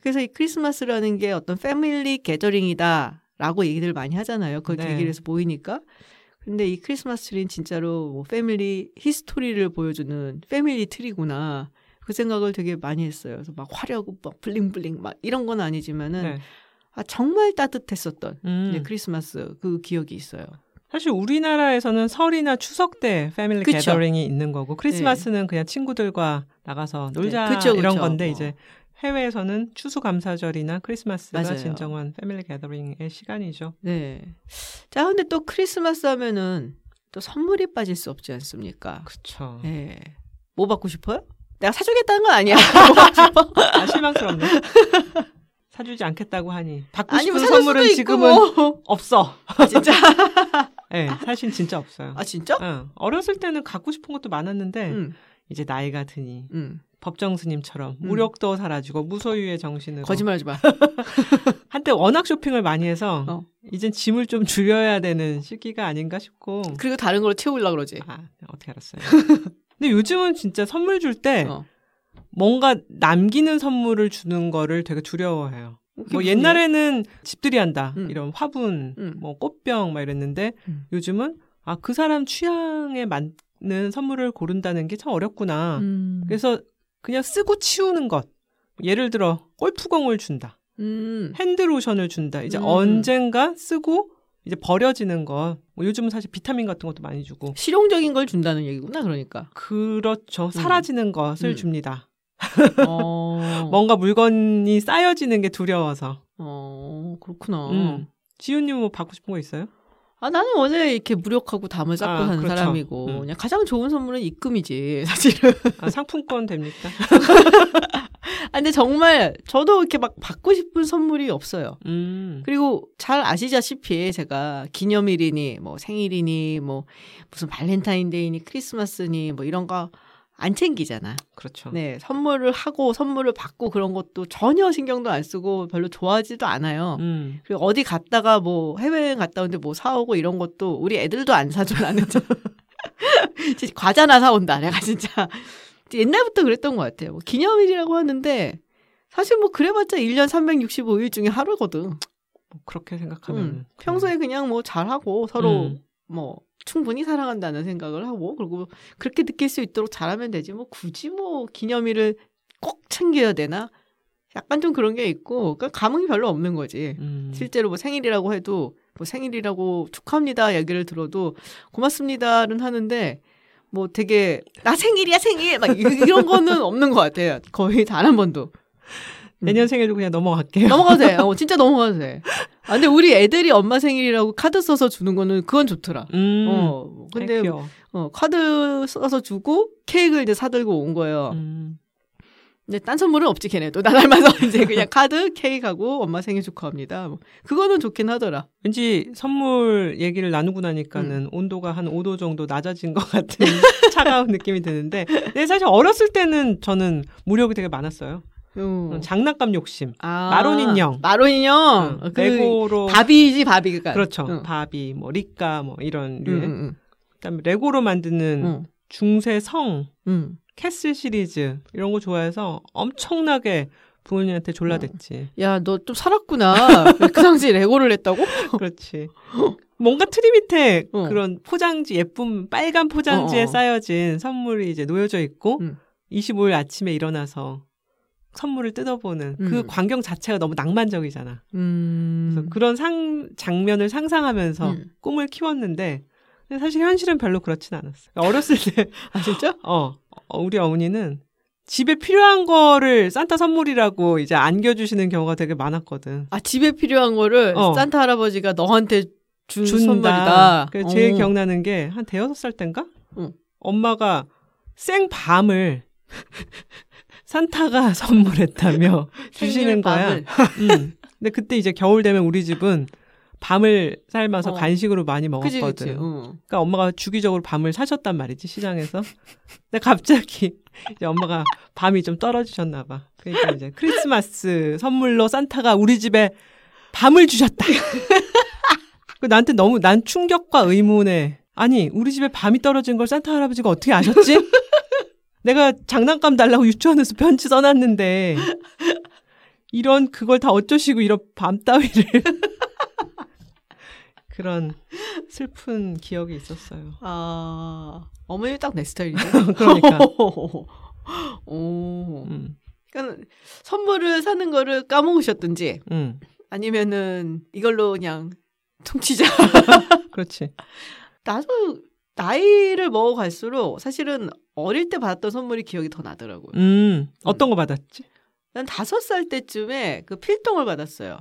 그래서 이 크리스마스라는 게 어떤 family gathering이다라고 얘기들 많이 하잖아요. 그 네. 계기를 해서 모이니까. 근데 이 크리스마스 트리는 진짜로 뭐 family history를 보여주는 family tree구나. 그 생각을 되게 많이 했어요. 그래서 막 화려하고 막 bling bling 막 이런 건 아니지만은 네. 아 정말 따뜻했었던 음. 크리스마스 그 기억이 있어요. 사실 우리나라에서는 설이나 추석 때 패밀리 그쵸. 게더링이 있는 거고 크리스마스는 그냥 친구들과 나가서 놀자 네, 그쵸, 이런 그쵸. 건데 어. 이제 해외에서는 추수감사절이나 크리스마스가 맞아요. 진정한 패밀리 게더링의 시간이죠. 네. 자, 근데 또 크리스마스 하면은 또 선물이 빠질 수 없지 않습니까? 그렇죠. 예. 뭐 받고 싶어요? 내가 사주겠다는 건 아니야. 뭐 받고 싶어? 아 실망스럽네. 사주지 않겠다고 하니 받고 아니, 싶은 뭐 사줄 선물은 지금은 뭐. 없어. 아, 진짜? 네, 사실 진짜 없어요. 아, 진짜? 응. 어렸을 때는 갖고 싶은 것도 많았는데 응, 이제 나이가 드니 응. 법정 스님처럼 음. 무력도 사라지고 무소유의 정신으로 거짓말 하지 마. 한때 워낙 쇼핑을 많이 해서 어. 이젠 짐을 좀 줄여야 되는 시기가 아닌가 싶고 그리고 다른 걸로 채우려고 그러지. 아 어떻게 알았어요? 근데 요즘은 진짜 선물 줄때 어. 뭔가 남기는 선물을 주는 거를 되게 두려워해요. 그게 뭐 옛날에는 집들이 한다 음. 이런 화분, 음. 뭐 꽃병 막 이랬는데 음. 요즘은 아 그 사람 취향에 맞는 선물을 고른다는 게 참 어렵구나. 음. 그래서 그냥 쓰고 치우는 것. 예를 들어 골프공을 준다. 음. 핸드로션을 준다. 이제 음. 언젠가 쓰고 이제 버려지는 거. 뭐 요즘은 사실 비타민 같은 것도 많이 주고. 실용적인 걸 준다는 얘기구나, 그러니까. 그렇죠. 사라지는 것을 음. 줍니다. 어. 뭔가 물건이 쌓여지는 게 두려워서. 어, 그렇구나. 음. 지훈님 뭐 받고 싶은 거 있어요? 아, 나는 원래 이렇게 무력하고 담을 쌓고 아, 사는 그렇죠. 사람이고, 음. 그냥 가장 좋은 선물은 입금이지, 사실은. 아, 상품권 됩니까? 아, 근데 정말 저도 이렇게 막 받고 싶은 선물이 없어요. 음. 그리고 잘 아시다시피 제가 기념일이니 뭐 생일이니 뭐 무슨 발렌타인데이니 크리스마스니 뭐 이런 거 안 챙기잖아. 그렇죠. 네, 선물을 하고 선물을 받고 그런 것도 전혀 신경도 안 쓰고 별로 좋아하지도 않아요. 음. 그리고 어디 갔다가 뭐 해외여행 갔다 오는데 뭐 사오고 이런 것도 우리 애들도 안 사줘 나는. 진짜 과자나 사온다 내가 진짜. 옛날부터 그랬던 것 같아요. 뭐 기념일이라고 하는데 사실 뭐 그래봤자 1년 365일 중에 하루거든. 뭐 그렇게 생각하면 음, 평소에 그냥 뭐 잘하고 서로 음. 뭐 충분히 사랑한다는 생각을 하고 그리고 그렇게 느낄 수 있도록 잘하면 되지 뭐 굳이 뭐 기념일을 꼭 챙겨야 되나 약간 좀 그런 게 있고 그러니까 감흥이 별로 없는 거지 음. 실제로 뭐 생일이라고 해도 뭐 생일이라고 축하합니다 얘기를 들어도 고맙습니다는 하는데 뭐 되게 나 생일이야 생일 막 이- 이런 거는 없는 것 같아요. 거의 단 한 번도. 내년 생일도 그냥 넘어갈게요. 넘어가도 돼. 어, 진짜 넘어가도 돼. 아, 근데 우리 애들이 엄마 생일이라고 카드 써서 주는 거는 그건 좋더라. 음. 어, 근데 귀여워. 어, 카드 써서 주고 케이크를 이제 사들고 온 거예요. 음. 근데 딴 선물은 없지 걔네도 나 닮아서 이제 그냥 카드 케이크하고 엄마 생일 축하합니다. 뭐. 그거는 좋긴 하더라. 왠지 선물 얘기를 나누고 음. 나니까는 온도가 한 5도 정도 낮아진 것 같은 차가운 느낌이 드는데, 근데 사실 어렸을 때는 저는 물욕이 되게 많았어요. 음. 장난감 욕심. 아, 마론 인형. 마론 인형. 응, 그 레고로 바비지 바비 그니까. 그렇죠. 응. 바비, 뭐 리까, 뭐 이런 응, 류의. 응, 그다음에 레고로 만드는 응. 중세 성, 응. castle 시리즈 이런 거 좋아해서 엄청나게 부모님한테 졸라댔지. 야, 너 좀 살았구나. 그 당시에 레고를 했다고? 그렇지. 뭔가 트리 밑에 어. 그런 포장지 예쁜 빨간 포장지에 어, 어. 싸여진 선물이 이제 놓여져 있고 음. 25일 아침에 일어나서 선물을 뜯어보는 그 음. 광경 자체가 너무 낭만적이잖아. 음. 그래서 그런 상 장면을 상상하면서 음. 꿈을 키웠는데 사실 현실은 별로 그렇진 않았어. 그러니까 어렸을 때 아, 진짜? 어, 어, 우리 어머니는 집에 필요한 거를 산타 선물이라고 이제 안겨주시는 경우가 되게 많았거든. 아, 집에 필요한 거를 어. 산타 할아버지가 너한테 준 준다. 선물이다. 그 제일 어. 기억나는 게 한 대여섯 살 땐가? 응. 엄마가 생 밤을 산타가 선물했다며 주시는 거야. 음. 근데 그때 이제 겨울 되면 우리 집은 밤을 삶아서 어. 간식으로 많이 먹었거든. 그지, 그지. 어. 그러니까 엄마가 주기적으로 밤을 사셨단 말이지 시장에서. 근데 갑자기 이제 엄마가 밤이 좀 떨어지셨나 봐. 그러니까 이제 크리스마스 선물로 산타가 우리 집에 밤을 주셨다. 그 나한테 너무 난 충격과 의문에 아니 우리 집에 밤이 떨어진 걸 산타 할아버지가 어떻게 아셨지? 내가 장난감 달라고 유치원에서 편지 써놨는데 이런 그걸 다 어쩌시고 이런 밤 따위를 그런 슬픈 기억이 있었어요. 아, 어머니 딱 내 스타일이네. 그러니까 오. 음, 그러니까 선물을 사는 거를 까먹으셨든지 음, 아니면은 이걸로 그냥 퉁치자. 그렇지. 나도 나이를 먹어갈수록 사실은 어릴 때 받았던 선물이 기억이 더 나더라고요. 음, 어떤 거 받았지? 난 다섯 살 때쯤에 그 필통을 받았어요.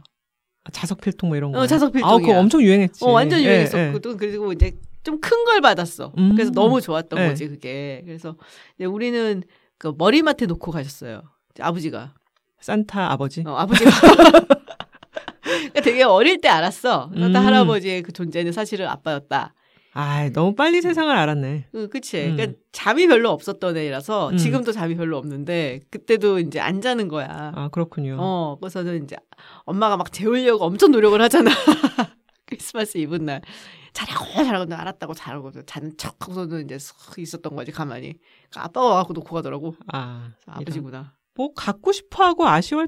아, 자석 필통 뭐 이런 거. 어, 자석 아, 그거. 엄청 유행했지. 어, 완전 예, 유행했었거든. 그리고 이제 좀 큰 걸 받았어. 음. 그래서 너무 좋았던 네. 거지, 그게. 그래서 우리는 그 머리맡에 놓고 가셨어요. 아버지가. 예. 산타 아버지. 어, 아버지가. 그러니까 되게 어릴 때 알았어. 산타 음. 할아버지의 그 존재는 사실은 아빠였다. 아, 너무 빨리 세상을 알았네. 그, 그치. 음. 그러니까 잠이 별로 없었던 애라서 음. 지금도 잠이 별로 없는데 그때도 이제 안 자는 거야. 아, 그렇군요. 어, 그래서는 이제 엄마가 막 재우려고 엄청 노력을 하잖아. 크리스마스 이브 날. 자라고 자라고 는 알았다고 자라고 자는 척 하고서는 이제 쓱 있었던 거지 가만히. 그러니까 아빠가 와갖고 놓고 가더라고. 아, 아버지구나. 뭐 갖고 싶어하고 아쉬워할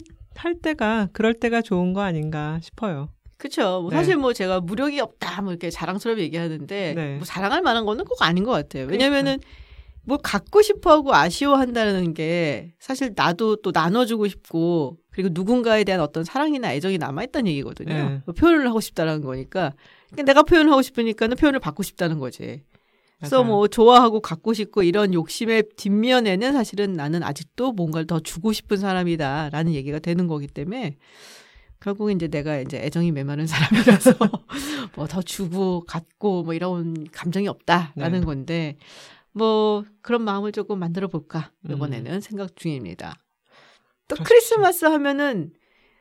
때가 그럴 때가 좋은 거 아닌가 싶어요. 그쵸. 뭐 네. 사실 뭐 제가 무력이 없다 뭐 이렇게 자랑스럽게 얘기하는데 네. 뭐 자랑할 만한 거는 꼭 아닌 것 같아요. 왜냐면은 뭘 갖고 싶어하고 아쉬워한다는 게 사실 나도 또 나눠주고 싶고 그리고 누군가에 대한 어떤 사랑이나 애정이 남아있다는 얘기거든요. 네. 뭐 표현을 하고 싶다라는 거니까 그러니까 내가 표현을 하고 싶으니까는 표현을 받고 싶다는 거지. 그래서 맞아요. 뭐 좋아하고 갖고 싶고 이런 욕심의 뒷면에는 사실은 나는 아직도 뭔가를 더 주고 싶은 사람이다라는 얘기가 되는 거기 때문에 결국 이제 내가 이제 애정이 메마른 사람이라서 뭐 더 주고 갖고 뭐 이런 감정이 없다라는 네. 건데 뭐 그런 마음을 조금 만들어 볼까 이번에는 음. 생각 중입니다. 또 그렇죠. 크리스마스 하면은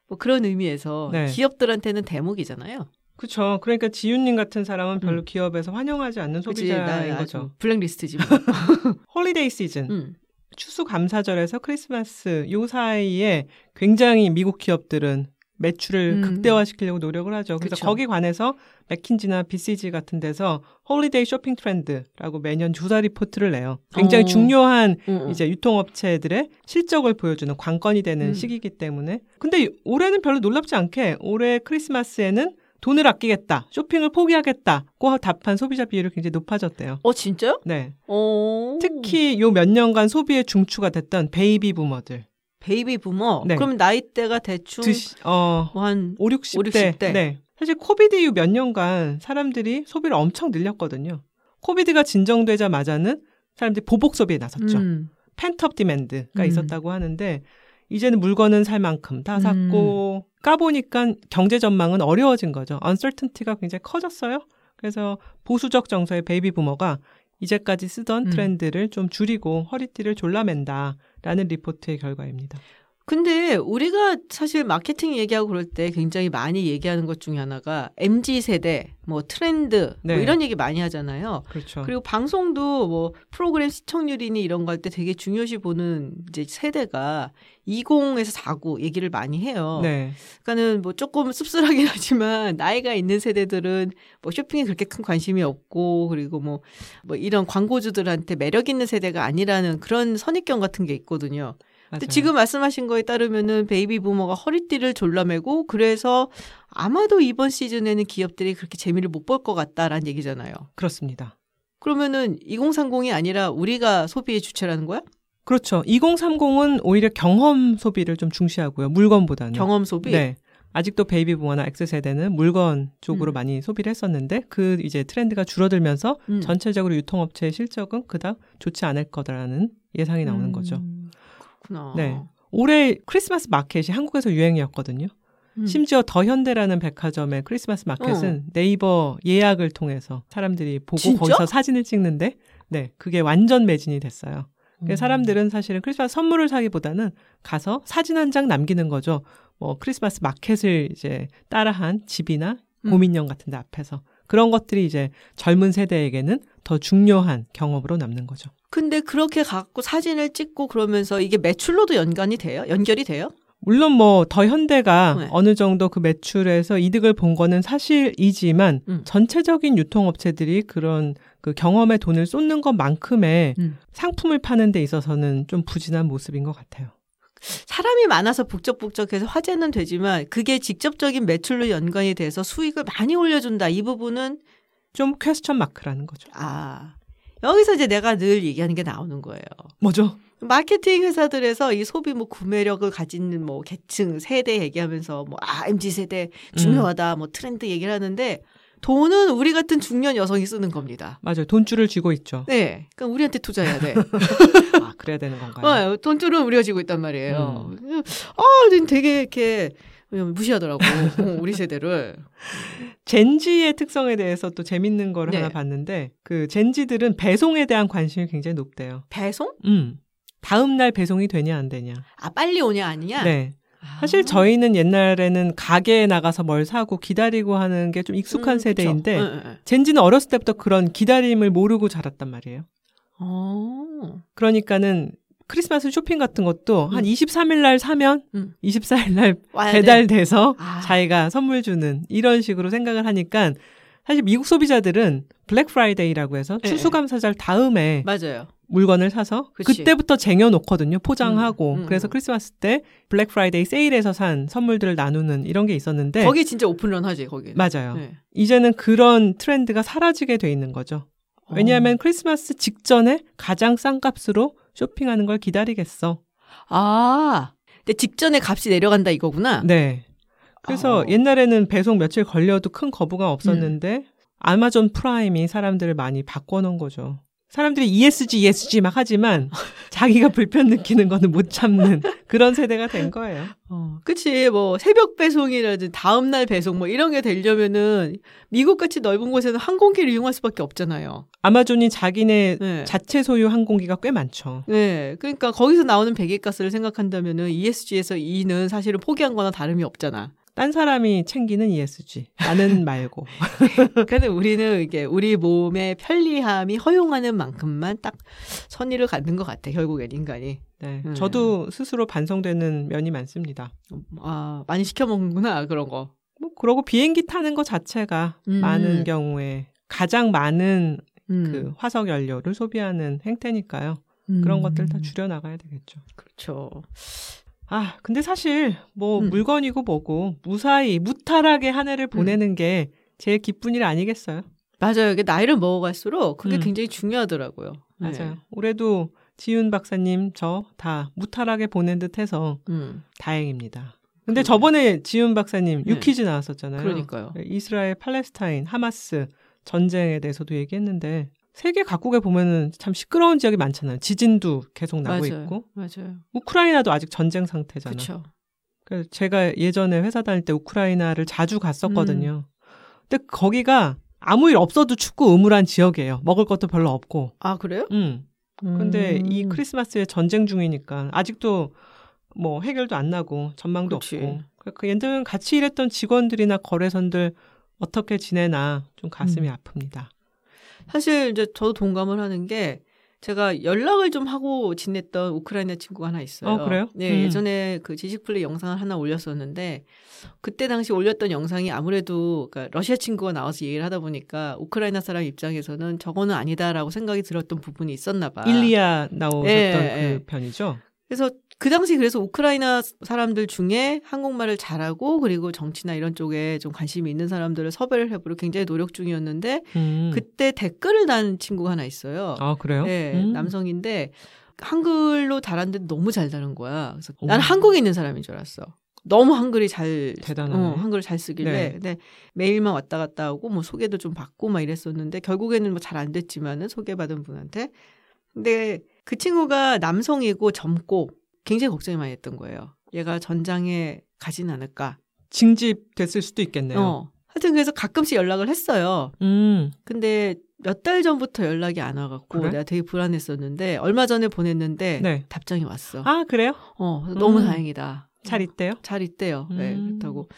뭐 그런 의미에서 네. 기업들한테는 대목이잖아요. 그렇죠. 그러니까 지윤님 같은 사람은 별로 음. 기업에서 환영하지 않는? 소비자인 나 거죠. 블랙리스트지 뭐. holiday season, 음. 추수감사절에서 크리스마스 요 사이에 굉장히 미국 기업들은 매출을 음. 극대화시키려고 노력을 하죠. 그래서 그쵸. 거기 관해서 맥킨지나 BCG 같은 데서 holiday shopping trend라고 매년 조사 리포트를 내요. 굉장히 어. 중요한 음, 음. 이제 유통업체들의 실적을 보여주는 관건이 되는 음. 시기이기 때문에. 근데 올해는 별로 놀랍지 않게 올해 크리스마스에는 돈을 아끼겠다, 쇼핑을 포기하겠다고 답한 소비자 비율이 굉장히 높아졌대요. 어 진짜요? 네. 어. 특히 요 몇 년간 소비에 중추가 됐던 베이비 부머들. 베이비 부머. 네. 그럼 나이대가 대충 드시, 어, 뭐한 5, 60대. 5, 60대. 네. 사실 COVID 이후 몇 년간 사람들이 소비를 엄청 늘렸거든요. COVID가 진정되자마자는 사람들이 보복 소비에 나섰죠. 음. pent-up demand가 음. 있었다고 하는데 이제는 물건은 살 만큼 다 샀고 음. 까보니까 경제 전망은 어려워진 거죠. uncertainty가 굉장히 커졌어요. 그래서 보수적 정서의 베이비 부머가 이제까지 쓰던 음. 트렌드를 좀 줄이고 허리띠를 졸라맨다라는 리포트의 결과입니다. 근데 우리가 사실 마케팅 얘기하고 그럴 때 굉장히 많이 얘기하는 것 중에 하나가 MZ 세대, 뭐 트렌드, 네. 뭐 이런 얘기 많이 하잖아요. 그렇죠. 그리고 방송도 뭐 프로그램 시청률이니 이런 거 할 때 되게 중요시 보는 이제 세대가 20에서 49 얘기를 많이 해요. 네. 그러니까는 뭐 조금 씁쓸하긴 하지만 나이가 있는 세대들은 뭐 쇼핑에 그렇게 큰 관심이 없고 그리고 뭐, 뭐 이런 광고주들한테 매력 있는 세대가 아니라는 그런 선입견 같은 게 있거든요. 근데. 지금 말씀하신 거에 따르면은 베이비 부머가 허리띠를 졸라매고 그래서 아마도 이번 시즌에는 기업들이 그렇게 재미를 못 볼 것 같다라는 얘기잖아요. 그렇습니다. 그러면은 2030이 아니라 우리가 소비의 주체라는 거야? 그렇죠. 2030은 오히려 경험 소비를 좀 중시하고요. 물건보다는. 경험 소비? 네. 아직도 베이비 부머나 X세대는 물건 쪽으로 음. 많이 소비를 했었는데 그 이제 트렌드가 줄어들면서 음. 전체적으로 유통업체의 실적은 그닥 좋지 않을 거다라는 예상이 나오는 거죠. 음, 그렇구나. 네. 올해 크리스마스 마켓이 한국에서 유행이었거든요. 음. 심지어 더 현대라는 백화점의 크리스마스 마켓은 네이버 예약을 통해서 사람들이 보고 진짜? 거기서 사진을 찍는데 네, 그게 완전 매진이 됐어요. 음. 그래서 사람들은 사실은 크리스마스 선물을 사기보다는 가서 사진 한 장 남기는 거죠. 뭐 크리스마스 마켓을 이제 따라한 집이나 음. 고민형 같은 데 앞에서 그런 것들이 이제 젊은 세대에게는 더 중요한 경험으로 남는 거죠. 근데 그렇게 갖고 사진을 찍고 그러면서 이게 매출로도 연관이 돼요? 연결이 돼요? 물론 뭐 더 현대가 네. 어느 정도 그 매출에서 이득을 본 거는 사실이지만 음. 전체적인 유통업체들이 그런 그 경험에 돈을 쏟는 것만큼의 음. 상품을 파는 데 있어서는 좀 부진한 모습인 것 같아요. 사람이 많아서 북적북적해서 화제는 되지만 그게 직접적인 매출로 연관이 돼서 수익을 많이 올려준다. 이 부분은 좀 퀘스천 마크라는 거죠. 아 여기서 이제 내가 늘 얘기하는 게 나오는 거예요. 뭐죠? 마케팅 회사들에서 이 소비 뭐 구매력을 가진 뭐 계층 세대 얘기하면서 뭐 아 mz 세대 중요하다 뭐 트렌드 얘기를 하는데 돈은 우리 같은 중년 여성이 쓰는 겁니다. 맞아요. 돈줄을 쥐고 있죠. 네, 그러니까 우리한테 투자해야 돼. 아, 그래야 되는 건가요? 어, 돈줄은 우리가 쥐고 있단 말이에요. 음. 아, 되게 이렇게 무시하더라고 어, 우리 세대를. 젠지의 특성에 대해서 또 재밌는 거를 네. 하나 봤는데 그 젠지들은 배송에 대한 관심이 굉장히 높대요. 배송? 음. 다음 날 배송이 되냐 안 되냐. 아 빨리 오냐 아니냐? 네. 아. 사실 저희는 옛날에는 가게에 나가서 뭘 사고 기다리고 하는 게 좀 익숙한 음, 세대인데. 응, 응, 응. Gen Z는 어렸을 때부터 그런 기다림을 모르고 자랐단 말이에요. 어. 그러니까는 크리스마스 쇼핑 같은 것도 한 음. 23일 날 사면 음. 24일 날. 배달돼서 아. 자기가 선물 주는 이런 식으로 생각을 하니까 사실 미국 소비자들은 블랙 프라이데이라고 해서 예, 추수감사절 다음에 맞아요. 물건을 사서 그치. 그때부터 쟁여놓거든요. 포장하고. 음, 음, 그래서 음. 크리스마스 때 블랙 프라이데이 세일에서 산 선물들을 나누는 이런 게 있었는데 거기 진짜 오픈런 하지 거기. 맞아요. 네. 이제는 그런 트렌드가 사라지게 돼 있는 거죠. 왜냐하면 크리스마스 직전에 가장 싼 값으로 쇼핑하는 걸 기다리겠어. 아, 근데 직전에 값이 내려간다 이거구나. 네. 그래서 어. 옛날에는 배송 며칠 걸려도 큰 거부감 없었는데 아마존 프라임이 사람들을 많이 바꿔놓은 거죠. 사람들이 ESG, ESG 막 하지만 자기가 불편 느끼는 거는 못 참는 그런 세대가 된 거예요. 어, 그치. 뭐, 새벽 배송이라든지 다음날 배송 뭐 이런 게 되려면은 미국 같이 넓은 곳에는 항공기를 이용할 수밖에 없잖아요. 아마존이 자기네 네. 자체 소유 항공기가 꽤 많죠. 네. 그러니까 거기서 나오는 배기가스를 생각한다면은 ESG에서 E는 사실은 포기한 거나 다름이 없잖아. 딴 사람이 챙기는 ESG. 나는 말고. 그런데 우리는 이게 우리 몸의 편리함이 허용하는 만큼만 딱 선의를 갖는 것 같아, 결국엔 인간이. 네. 음. 저도 스스로 반성되는 면이 많습니다. 아, 많이 시켜먹는구나, 그런 거. 뭐 그러고 비행기 타는 것 자체가 음. 많은 경우에 가장 많은 음. 그 화석 연료를 소비하는 행태니까요. 그런 음. 것들 다 줄여 나가야 되겠죠. 그렇죠. 아, 근데 사실 뭐 음. 물건이고 뭐고 무사히 무탈하게 한 해를 보내는 게 제일 기쁜 일 아니겠어요? 맞아요. 이게 나이를 먹어갈수록 그게 음. 굉장히 중요하더라고요. 네. 맞아요. 올해도 지윤 박사님 저 다 무탈하게 보낸 듯해서 음. 다행입니다. 근데 그러게요. 저번에 지윤 박사님 네. 유퀴즈 나왔었잖아요. 그러니까요. 이스라엘 팔레스타인 하마스 전쟁에 대해서도 얘기했는데 세계 각국에 보면은 참 시끄러운 지역이 많잖아요. 지진도 계속 나고 맞아요. 있고 맞아요. 우크라이나도 아직 전쟁 상태잖아. 그렇죠. 그래서 제가 예전에 회사 다닐 때 우크라이나를 자주 갔었거든요. 음. 근데 거기가 아무 일 없어도 춥고 음울한 지역이에요. 먹을 것도 별로 없고. 아 그래요? 음. 근데 음. 이 크리스마스에 전쟁 중이니까 아직도 뭐 해결도 안 나고 전망도 그치. 없고. 그 얘들은 같이 일했던 직원들이나 거래선들 어떻게 지내나 좀 가슴이 음. 아픕니다. 사실 이제 저도 동감을 하는 게 제가 연락을 좀 하고 지냈던 우크라이나 친구가 하나 있어요. 어, 그래요? 네, 음. 예전에 그 지식플레이 영상을 하나 올렸었는데 그때 당시 올렸던 영상이 아무래도 그러니까 러시아 친구가 나와서 얘기를 하다 보니까 우크라이나 사람 입장에서는 저거는 아니다라고 생각이 들었던 부분이 있었나 봐. 일리아 나오셨던 예, 그 예. 편이죠. 그래서 그 당시 그래서 우크라이나 사람들 중에 한국말을 잘하고 그리고 정치나 이런 쪽에 좀 관심이 있는 사람들을 섭외를 해보려 굉장히 노력 중이었는데 음. 그때 댓글을 단 친구가 하나 있어요. 아 그래요? 네, 음. 남성인데 한글로 달았는데 너무 잘 다른 거야. 그래서 오. 나는 한국에 있는 사람인 줄 알았어. 너무 한글이 잘 대단하네. 어, 한글을 잘 쓰길래 네. 근데 메일만 왔다 갔다 하고 뭐 소개도 좀 받고 막 이랬었는데 결국에는 뭐 잘 안 됐지만은 소개받은 분한테 근데 그 친구가 남성이고 젊고 굉장히 걱정이 많이 했던 거예요. 얘가 전장에 가진 않을까. 징집됐을 수도 있겠네요. 어. 하여튼 그래서 가끔씩 연락을 했어요. 음. 근데 몇 달 전부터 연락이 안 와갖고 그래? 내가 되게 불안했었는데 얼마 전에 보냈는데 네. 답장이 왔어. 아 그래요? 어, 너무 음. 다행이다. 잘 있대요? 잘 있대요. 네, 음. 그렇다고.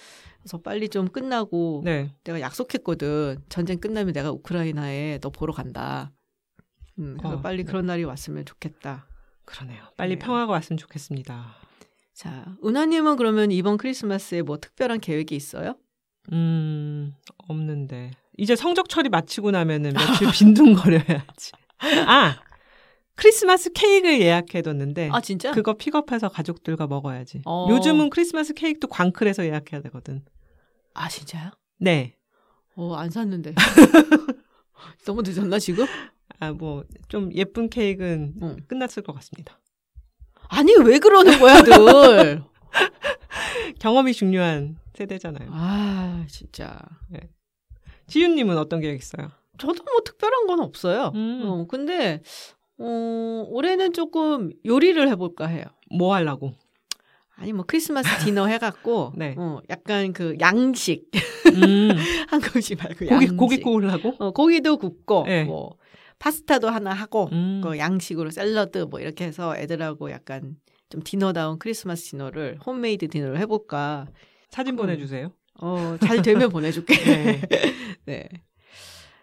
그래서 빨리 좀 끝나고 네. 내가 약속했거든. 전쟁 끝나면 내가 우크라이나에 너 보러 간다. 음, 그래서 어, 빨리 네. 그런 날이 왔으면 좋겠다. 그러네요. 빨리 네. 평화가 왔으면 좋겠습니다. 자, 은하님은 그러면 이번 크리스마스에 뭐 특별한 계획이 있어요? 음, 없는데. 이제 성적 처리 마치고 나면은 며칠 빈둥거려야지. 아! 크리스마스 케이크를 예약해뒀는데 아 진짜? 그거 픽업해서 가족들과 먹어야지. 어. 요즘은 크리스마스 케이크도 광클에서 예약해야 되거든. 아 진짜요? 네. 어, 안 샀는데. 너무 늦었나 지금? 아, 뭐, 좀 예쁜 케이크는 응. 끝났을 것 같습니다. 아니 왜 그러는 거야, 늘? 경험이 중요한 세대잖아요. 아 진짜. 지윤님은 어떤 계획 있어요? 저도 뭐 특별한 건 없어요. 음. 어, 근데 어, 올해는 조금 요리를 해볼까 해요. 뭐 하려고? 아니 뭐 크리스마스 디너 해갖고 네. 어, 약간 그 양식 음, 한국식 말고 고기, 양식. 고기 구우려고? 어, 고기도 굽고 네. 뭐 파스타도 하나 하고 음. 그 양식으로 샐러드 뭐 이렇게 해서 애들하고 약간 좀 디너다운 크리스마스 디너를 홈메이드 디너를 해볼까. 사진 음. 보내주세요. 어, 잘 되면 보내줄게. 네. 네.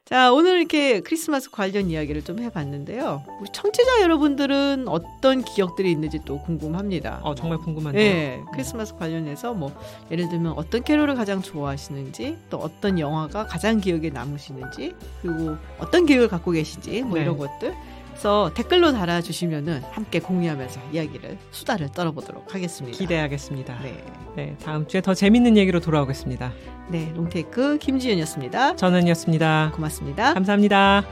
자, 오늘 이렇게 크리스마스 관련 이야기를 좀 해봤는데요. 우리 청취자 여러분들은 어떤 기억들이 있는지 또 궁금합니다. 어, 정말 궁금한데요. 네, 크리스마스 관련해서 뭐 예를 들면 어떤 캐롤을 가장 좋아하시는지, 또 어떤 영화가 가장 기억에 남으시는지, 그리고 어떤 계획을 갖고 계신지 뭐 네. 이런 것들. 그래서 댓글로 달아주시면은 함께 공유하면서 이야기를 수다를 떨어보도록 하겠습니다. 기대하겠습니다. 네, 네, 다음 주에 더 재밌는 얘기로 돌아오겠습니다. 네, 롱테이크 김지연이었습니다. 전은이었습니다. 고맙습니다. 감사합니다.